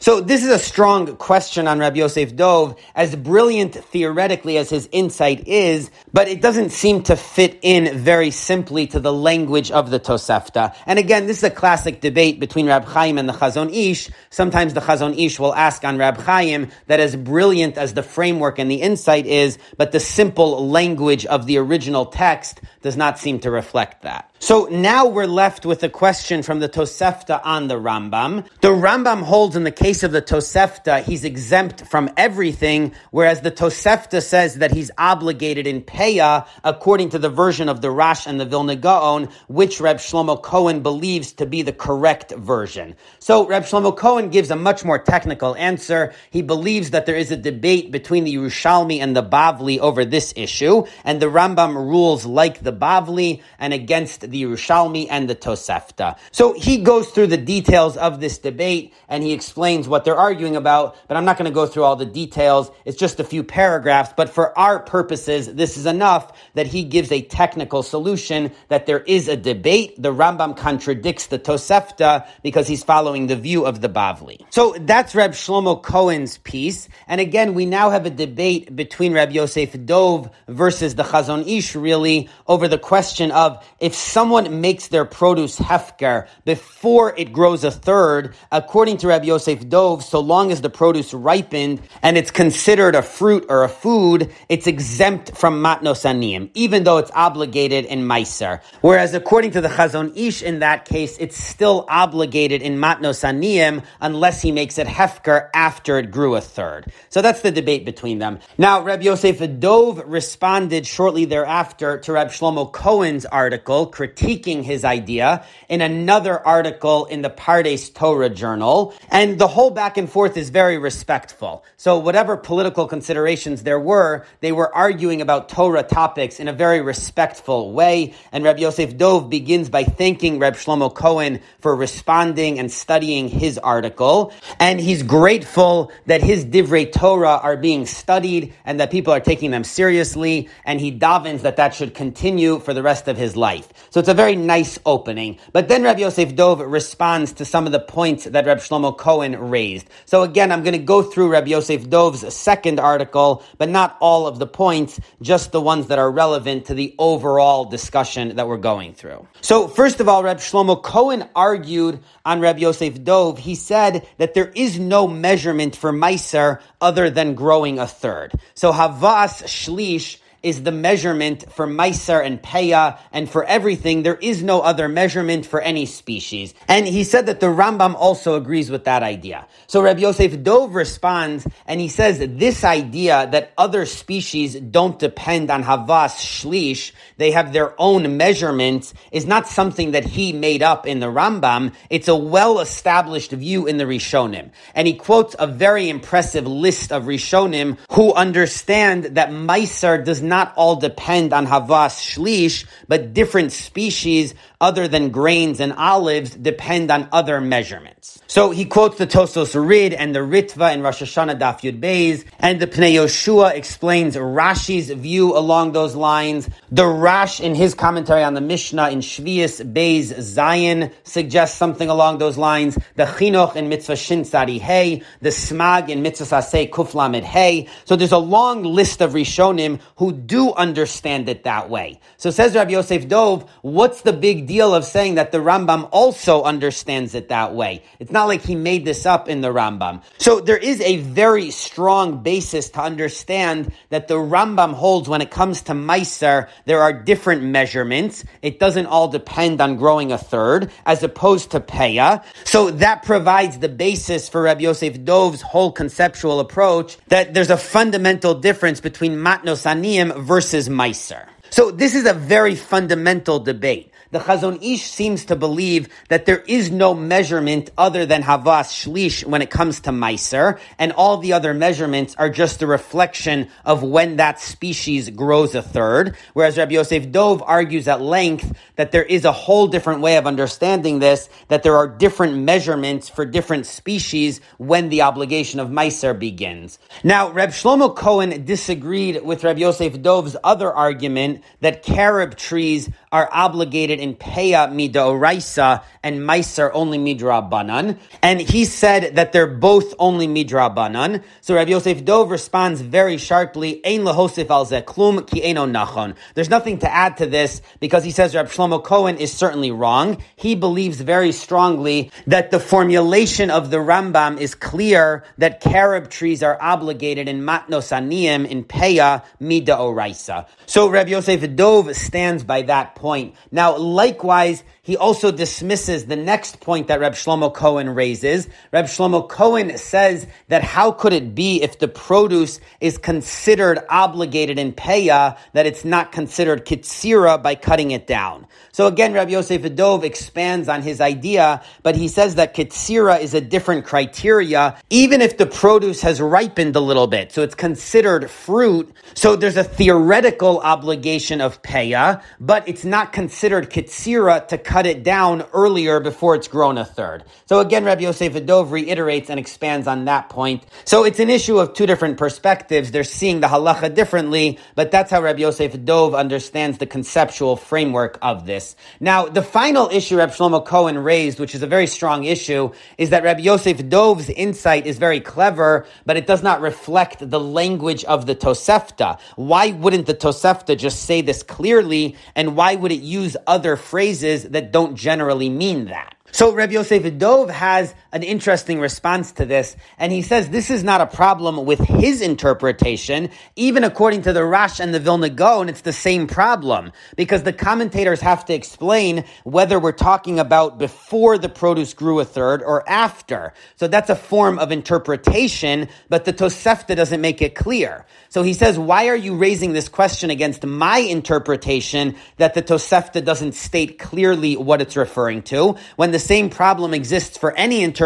So this is a strong question on Rabbi Yosef Dov, as brilliant theoretically as his insight is, but it doesn't seem to fit in very simply to the language of the Tosefta. And again, this is a classic debate between Rab Chaim and the Chazon Ish. Sometimes the Chazon Ish will ask on Rab Chaim that as brilliant as the framework and the insight is, but the simple language of the original text does not seem to reflect that. So now we're left with a question from the Tosefta on the Rambam. The Rambam holds in the case of the Tosefta, he's exempt from everything, whereas the Tosefta says that he's obligated in Peah according to the version of the Rash and the Vilna Gaon, which Reb Shlomo Cohen believes to be the correct version. So Reb Shlomo Cohen gives a much more technical answer. He believes that there is a debate between the Yerushalmi and the Bavli over this issue, and the Rambam rules like the Bavli and against the Yerushalmi and the Tosefta. So he goes through the details of this debate and he explains what they're arguing about, but I'm not going to go through all the details. It's just a few paragraphs, but for our purposes, this is enough that he gives a technical solution that there is a debate. The Rambam contradicts the Tosefta because he's following the view of the Bavli. So that's Reb Shlomo Cohen's piece. And again, we now have a debate between Reb Yosef Dov versus the Chazon Ish really over the question of if someone makes their produce hefker before it grows a third, according to Rabbi Yosef Dov, so long as the produce ripened and it's considered a fruit or a food, it's exempt from matnos aniyim, even though it's obligated in meiser. Whereas according to the the Chazon Ish, in that case, it's still obligated in Matnos Aniyim unless he makes it Hefker after it grew a third. So that's the debate between them. Now, Reb Yosef Dov responded shortly thereafter to Reb Shlomo Cohen's article critiquing his idea in another article in the Pardes Torah Journal. And the whole back and forth is very respectful. So whatever political considerations there were, they were arguing about Torah topics in a very respectful way. And Reb Yosef Dov begins by thanking Reb Shlomo Cohen for responding and studying his article. And he's grateful that his Divrei Torah are being studied and that people are taking them seriously. And he davens that that should continue for the rest of his life. So it's a very nice opening. But then Reb Yosef Dov responds to some of the points that Reb Shlomo Cohen raised. So again, I'm going to go through Reb Yosef Dov's second article, but not all of the points, just the ones that are relevant to the overall discussion that we're going through. So first of all, Reb Shlomo Cohen argued on Reb Yosef Dov. He said that there is no measurement for Meiser other than growing a third. So Havas Shlish is the measurement for Meiser and Peya and for everything. There is no other measurement for any species. And he said that the Rambam also agrees with that idea. So Rabbi Yosef Dov responds and he says this idea that other species don't depend on Havas Shlish, they have their own measurements, is not something that he made up in the Rambam. It's a well established view in the Rishonim. And he quotes a very impressive list of Rishonim who understand that Meiser does not not all depend on Havas Shlish, but different species other than grains and olives depend on other measurements. So he quotes the Tosos Rid and the Ritva in Rosh Hashanah Daf Yud Beis, and the Pnei Yoshua explains Rashi's view along those lines. The Rash in his commentary on the Mishnah in Shvius Beis Zion suggests something along those lines. The Chinuch in Mitzvah Shin Sadi Hey, the Smag in Mitzvah Saseh Kuflamed Hey. So there's a long list of Rishonim who do understand it that way. So says Rabbi Yosef Dov, what's the big deal of saying that the Rambam also understands it that way? It's not like he made this up in the Rambam. So there is a very strong basis to understand that the Rambam holds when it comes to Meiser, there are different measurements. It doesn't all depend on growing a third, as opposed to Peya. So that provides the basis for Rabbi Yosef Dov's whole conceptual approach that there's a fundamental difference between Matnos Aniyim versus Meiser. So this is a very fundamental debate. The Chazon Ish seems to believe that there is no measurement other than Havas Shlish when it comes to Meiser, and all the other measurements are just a reflection of when that species grows a third. Whereas Rabbi Yosef Dov argues at length that there is a whole different way of understanding this, that there are different measurements for different species when the obligation of Meiser begins. Now, Reb Shlomo Cohen disagreed with Rabbi Yosef Dov's other argument that carob trees are obligated in Peya Midoraisa and Meiser only Midrabanan. And he said that they're both only Midrabanan. So Rabbi Yosef Dov responds very sharply, Ein al klum ki eno nachon. There's nothing to add to this because he says Rabbi Shlomo Cohen is certainly wrong. He believes very strongly that the formulation of the Rambam is clear that carob trees are obligated in Matnos Aniyim in Peya Midaoraisa. So Rabbi Yosef Dov stands by that point. Now, likewise, he also dismisses the next point that Reb Shlomo Cohen raises. Reb Shlomo Cohen says that how could it be if the produce is considered obligated in Peya that it's not considered kitsira by cutting it down? So again, Rabbi Yosef Dov expands on his idea, but he says that kitsira is a different criteria, even if the produce has ripened a little bit. So it's considered fruit. So there's a theoretical obligation of Peya, but it's not considered kitsira to cut it down earlier before it's grown a third. So again, Rabbi Yosef Adov reiterates and expands on that point. So it's an issue of two different perspectives. They're seeing the halacha differently, but that's how Rabbi Yosef Dov understands the conceptual framework of this. Now, the final issue Rabbi Shlomo Cohen raised, which is a very strong issue, is that Rabbi Yosef Dov's insight is very clever, but it does not reflect the language of the Tosefta. Why wouldn't the Tosefta just say this clearly, and why would it use other phrases that don't generally mean that. So Rabbi Yosef Dov has an interesting response to this, and he says this is not a problem with his interpretation, even according to the Rash and the Vilna Gaon, it's the same problem, because the commentators have to explain whether we're talking about before the produce grew a third or after. So that's a form of interpretation, but the Tosefta doesn't make it clear. So he says, why are you raising this question against my interpretation that the Tosefta doesn't state clearly what it's referring to, when the same problem exists for any interpretation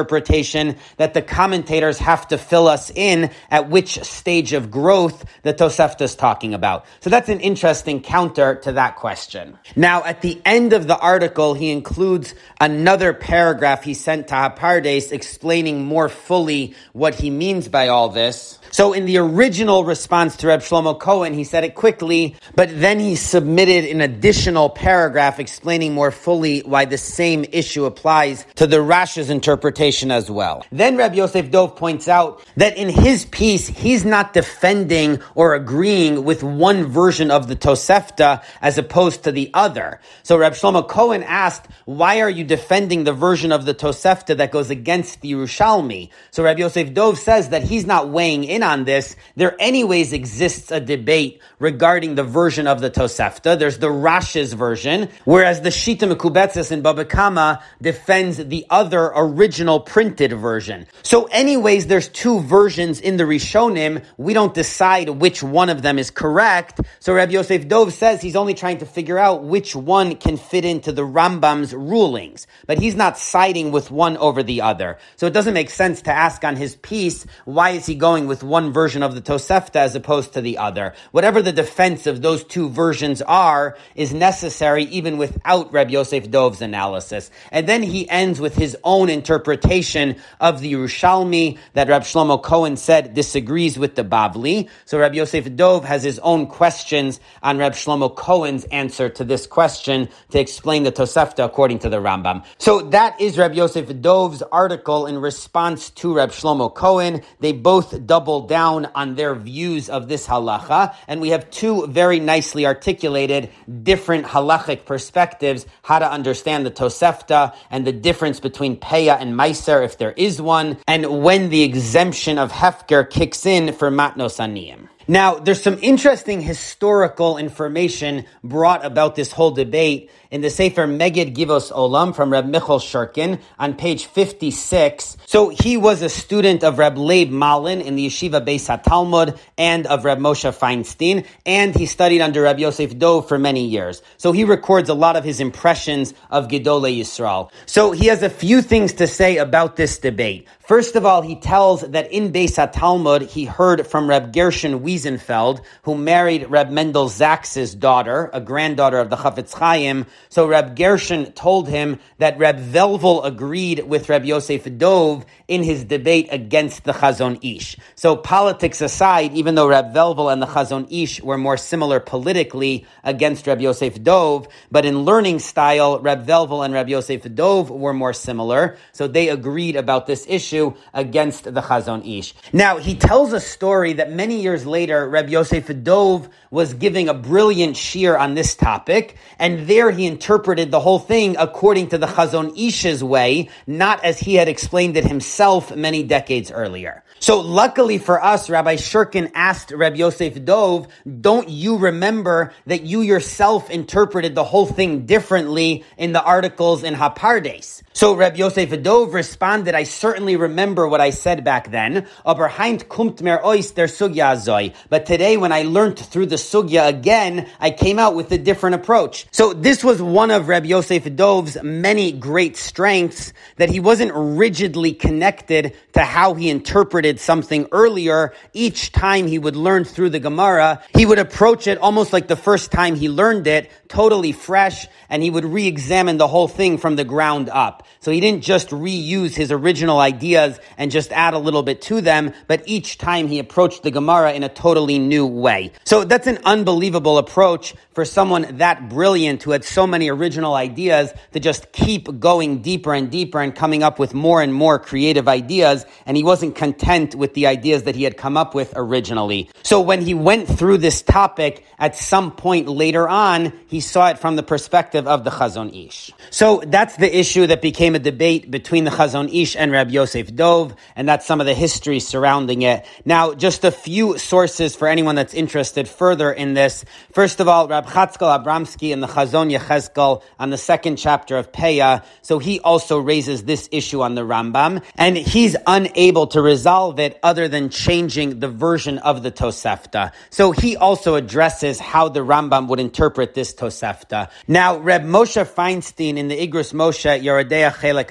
that the commentators have to fill us in at which stage of growth the Tosefta is talking about. So that's an interesting counter to that question. Now, at the end of the article, he includes another paragraph he sent to Hapardes explaining more fully what he means by all this. So in the original response to Reb Shlomo Cohen, he said it quickly, but then he submitted an additional paragraph explaining more fully why the same issue applies to the Rash's interpretation as well. Then Reb Yosef Dov points out that in his piece, he's not defending or agreeing with one version of the Tosefta as opposed to the other. So Reb Shlomo Cohen asked, why are you defending the version of the Tosefta that goes against the Yerushalmi? So Reb Yosef Dov says that he's not weighing in on this, there anyways exists a debate regarding the version of the Tosefta. There's the Rash's version, whereas the Shita Mekubetzes in Baba Kama defends the other original printed version. So anyways, there's two versions in the Rishonim. We don't decide which one of them is correct. So Rabbi Yosef Dov says he's only trying to figure out which one can fit into the Rambam's rulings, but he's not siding with one over the other. So it doesn't make sense to ask on his piece, why is he going with one version of the Tosefta as opposed to the other. Whatever the defense of those two versions are is necessary even without Reb Yosef Dov's analysis. And then he ends with his own interpretation of the Yerushalmi that Reb Shlomo Cohen said disagrees with the Bavli. So Reb Yosef Dov has his own questions on Reb Shlomo Cohen's answer to this question to explain the Tosefta according to the Rambam. So that is Reb Yosef Dov's article in response to Reb Shlomo Cohen. They both double down on their views of this halacha, and we have two very nicely articulated different halachic perspectives how to understand the Tosefta and the difference between Peah and Meiser, if there is one, and when the exemption of Hefker kicks in for Matnos Aniyim. Now, there's some interesting historical information brought about this whole debate in the Sefer Meged Givos Olam from Reb Michal Shurkin on page 56. So he was a student of Reb Leib Malin in the Yeshiva Beis HaTalmud and of Reb Moshe Feinstein, and he studied under Reb Yosef Dov for many years. So he records a lot of his impressions of Gedolei Yisrael. So he has a few things to say about this debate. First of all, he tells that in Beis HaTalmud, he heard from Reb Gershon Wiesenfeld, who married Reb Mendel Zachs's daughter, a granddaughter of the Chafetz Chaim, so Reb Gershon told him that Reb Velvel agreed with Reb Yosef Dov in his debate against the Chazon Ish. So politics aside, even though Reb Velvel and the Chazon Ish were more similar politically against Reb Yosef Dov, but in learning style, Reb Velvel and Reb Yosef Dov were more similar. So they agreed about this issue against the Chazon Ish. Now, he tells a story that many years later, Reb Yosef Dov was giving a brilliant shiur on this topic, and there he interpreted the whole thing according to the Chazon Ish's way, not as he had explained it himself many decades earlier. So luckily for us, Rabbi Shurkin asked Rabbi Yosef Dov, don't you remember that you yourself interpreted the whole thing differently in the articles in Hapardes? So Rabbi Yosef Dov responded, I certainly remember what I said back then, kumt der sugya zoi. But today when I learned through the sugya again, I came out with a different approach. So this was one of Rabbi Yosef Dov's many great strengths, that he wasn't rigidly connected to how he interpreted something earlier, each time he would learn through the Gemara, he would approach it almost like the first time he learned it, totally fresh, and he would re-examine the whole thing from the ground up. So he didn't just reuse his original ideas and just add a little bit to them, but each time he approached the Gemara in a totally new way. So that's an unbelievable approach for someone that brilliant who had so many original ideas to just keep going deeper and deeper and coming up with more and more creative ideas. And he wasn't content with the ideas that he had come up with originally. So when he went through this topic at some point later on, he saw it from the perspective of the Chazon Ish. So that's the issue that became a debate between the Chazon Ish and Rabbi Yosef Dov, and that's some of the history surrounding it. Now, just a few sources for anyone that's interested further in this. First of all, Rab Chatzkel Abramsky in the Chazon Yechezkel on the second chapter of Peah. So he also raises this issue on the Rambam, and he's unable to resolve it other than changing the version of the Tosefta. So he also addresses how the Rambam would interpret this Tosefta. Now, Reb Moshe Feinstein in the Igros Moshe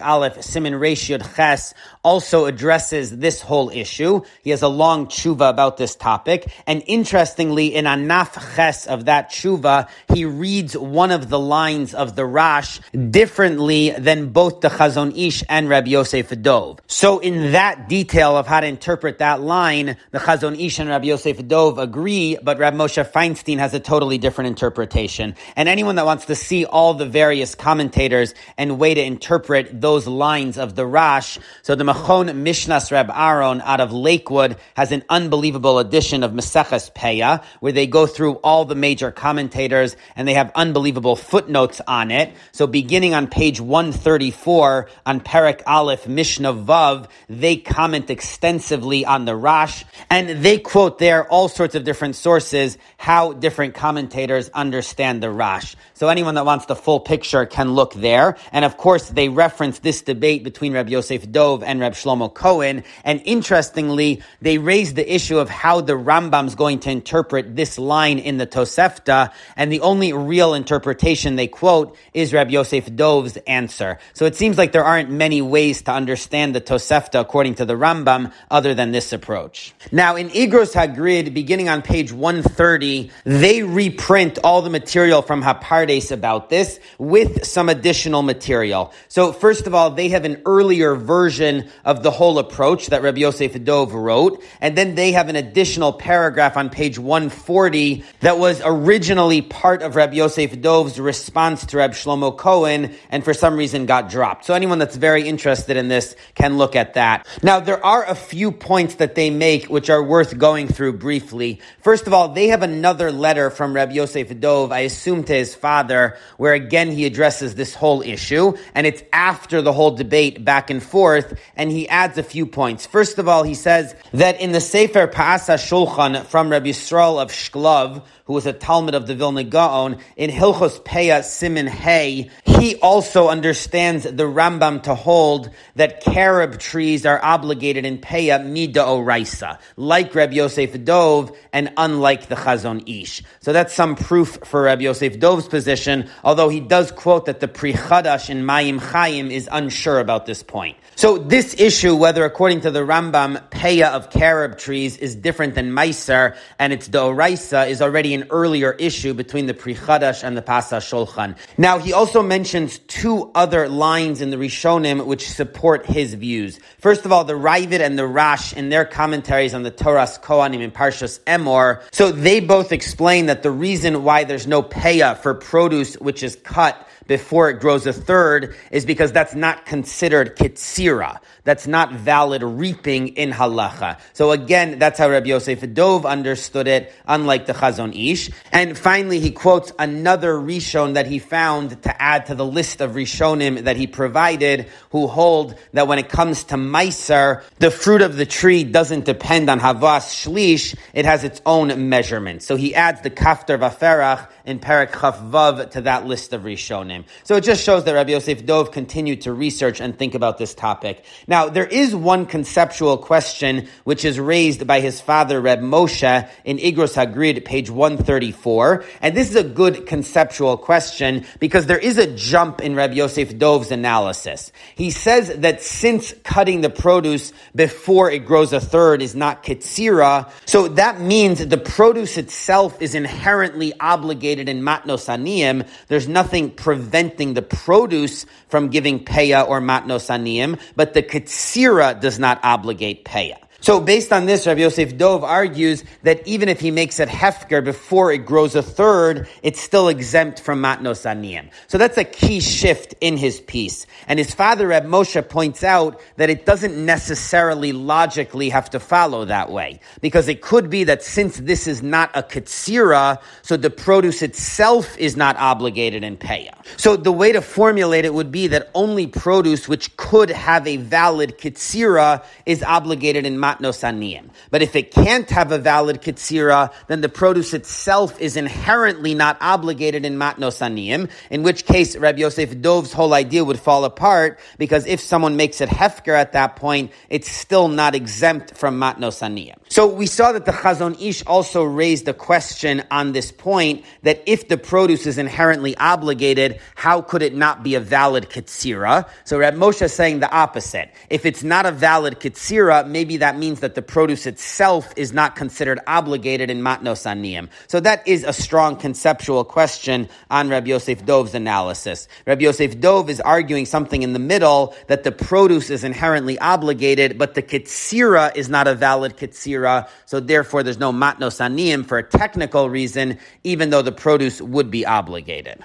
Aleph Simin Reshiyot Ches also addresses this whole issue. He has a long tshuva about this topic. And interestingly, in Anaf Ches of that tshuva, he reads one of the lines of the Rash differently than both the Chazon Ish and Rabbi Yosef Dov. So in that detail of how to interpret that line, the Chazon Ish and Rabbi Yosef Dov agree, but Rabbi Moshe Feinstein has a totally different interpretation. And anyone that wants to see all the various commentators and way to interpret those lines of the Rash, so the Machon Mishnas Reb Aaron out of Lakewood has an unbelievable edition of Maseches Peah, where they go through all the major commentators and they have unbelievable footnotes on it. So beginning on page 134 on Perek Aleph Mishnah Vav, they comment extensively on the Rash and they quote there all sorts of different sources how different commentators understand the Rash. So anyone that wants the full picture can look there. And of course, they reference this debate between Reb Yosef Dov and Reb Shlomo Cohen. And interestingly, they raise the issue of how the Rambam's going to interpret this line in the Tosefta. And the only real interpretation they quote is Reb Yosef Dov's answer. So it seems like there aren't many ways to understand the Tosefta according to the Rambam other than this approach. Now, in Igros Hagrid, beginning on page 130, they reprint all the material from Hapardes about this with some additional material. So first of all, they have an earlier version of the whole approach that Rabbi Yosef Dov wrote, and then they have an additional paragraph on page 140 that was originally part of Rabbi Yosef Dov's response to Rabbi Shlomo Cohen, and for some reason got dropped. So anyone that's very interested in this can look at that. Now, there are a few points that they make which are worth going through briefly. First of all, they have another letter from Rabbi Yosef Dov, I assume to his father, where again he addresses this whole issue, and it's after the whole debate back and forth, and he adds a few points. First of all, he says that in the Sefer Pe'as HaShulchan from Rabbi Yisrael of Shklov, who was a Talmud of the Vilna Gaon, in Hilchos Peah Simin Hay, he also understands the Rambam to hold that carob trees are obligated in Peah Mida Oraisa, like Reb Yosef Dov and unlike the Chazon Ish. So that's some proof for Reb Yosef Dov's position, although he does quote that the Pri Chadash in Mayim Chaim is unsure about this point. So this issue, whether according to the Rambam, Peah of carob trees is different than Meiser, and it's Doraisa, is already an earlier issue between the Pri Chadash and the Pe'as HaShulchan. Now, he also mentions two other lines in the Rishonim which support his views. First of all, the Raavad and the Rash in their commentaries on the Toras Kohanim in Parshas Emor. So they both explain that the reason why there's no Peah for produce which is cut before it grows a third is because that's not considered kitsira. That's not valid reaping in halacha. So again, that's how Rabbi Yosef Dov understood it, unlike the Chazon Ish. And finally, he quotes another Rishon that he found to add to the list of Rishonim that he provided, who hold that when it comes to Meiser, the fruit of the tree doesn't depend on Havas Shlish, it has its own measurement. So he adds the Kaftor Vaferach in Perek Chaf Vav to that list of Rishonim. So it just shows that Rabbi Yosef Dov continued to research and think about this topic. Now, there is one conceptual question which is raised by his father, Reb Moshe, in Igros Hagrid, page 134. And this is a good conceptual question because there is a jump in Reb Yosef Dov's analysis. He says that since cutting the produce before it grows a third is not kitsira, so that means the produce itself is inherently obligated in matnos aniyim. There's nothing preventing the produce from giving peah or matnos aniyim, but the katsira does not obligate peah. So based on this, Rabbi Yosef Dov argues that even if he makes it hefker before it grows a third, it's still exempt from matnos aniyim. So that's a key shift in his piece. And his father, Reb Moshe, points out that it doesn't necessarily logically have to follow that way. Because it could be that since this is not a katsira, so the produce itself is not obligated in payah. So the way to formulate it would be that only produce which could have a valid katsira is obligated in matnos aniyim. But if it can't have a valid katsira, then the produce itself is inherently not obligated in matnos aniyim, in which case Rabbi Yosef Dov's whole idea would fall apart, because if someone makes it hefker at that point, it's still not exempt from matnos aniyim. So we saw that the Chazon Ish also raised a question on this point, that if the produce is inherently obligated, how could it not be a valid katsira? So Rab Moshe is saying the opposite. If it's not a valid katsira, maybe that means that the produce itself is not considered obligated in matnos aniyim. So that is a strong conceptual question on Rabbi Yosef Dov's analysis. Rabbi Yosef Dov is arguing something in the middle that the produce is inherently obligated, but the kitsira is not a valid kitsira, so therefore there's no matnos aniyim for a technical reason, even though the produce would be obligated.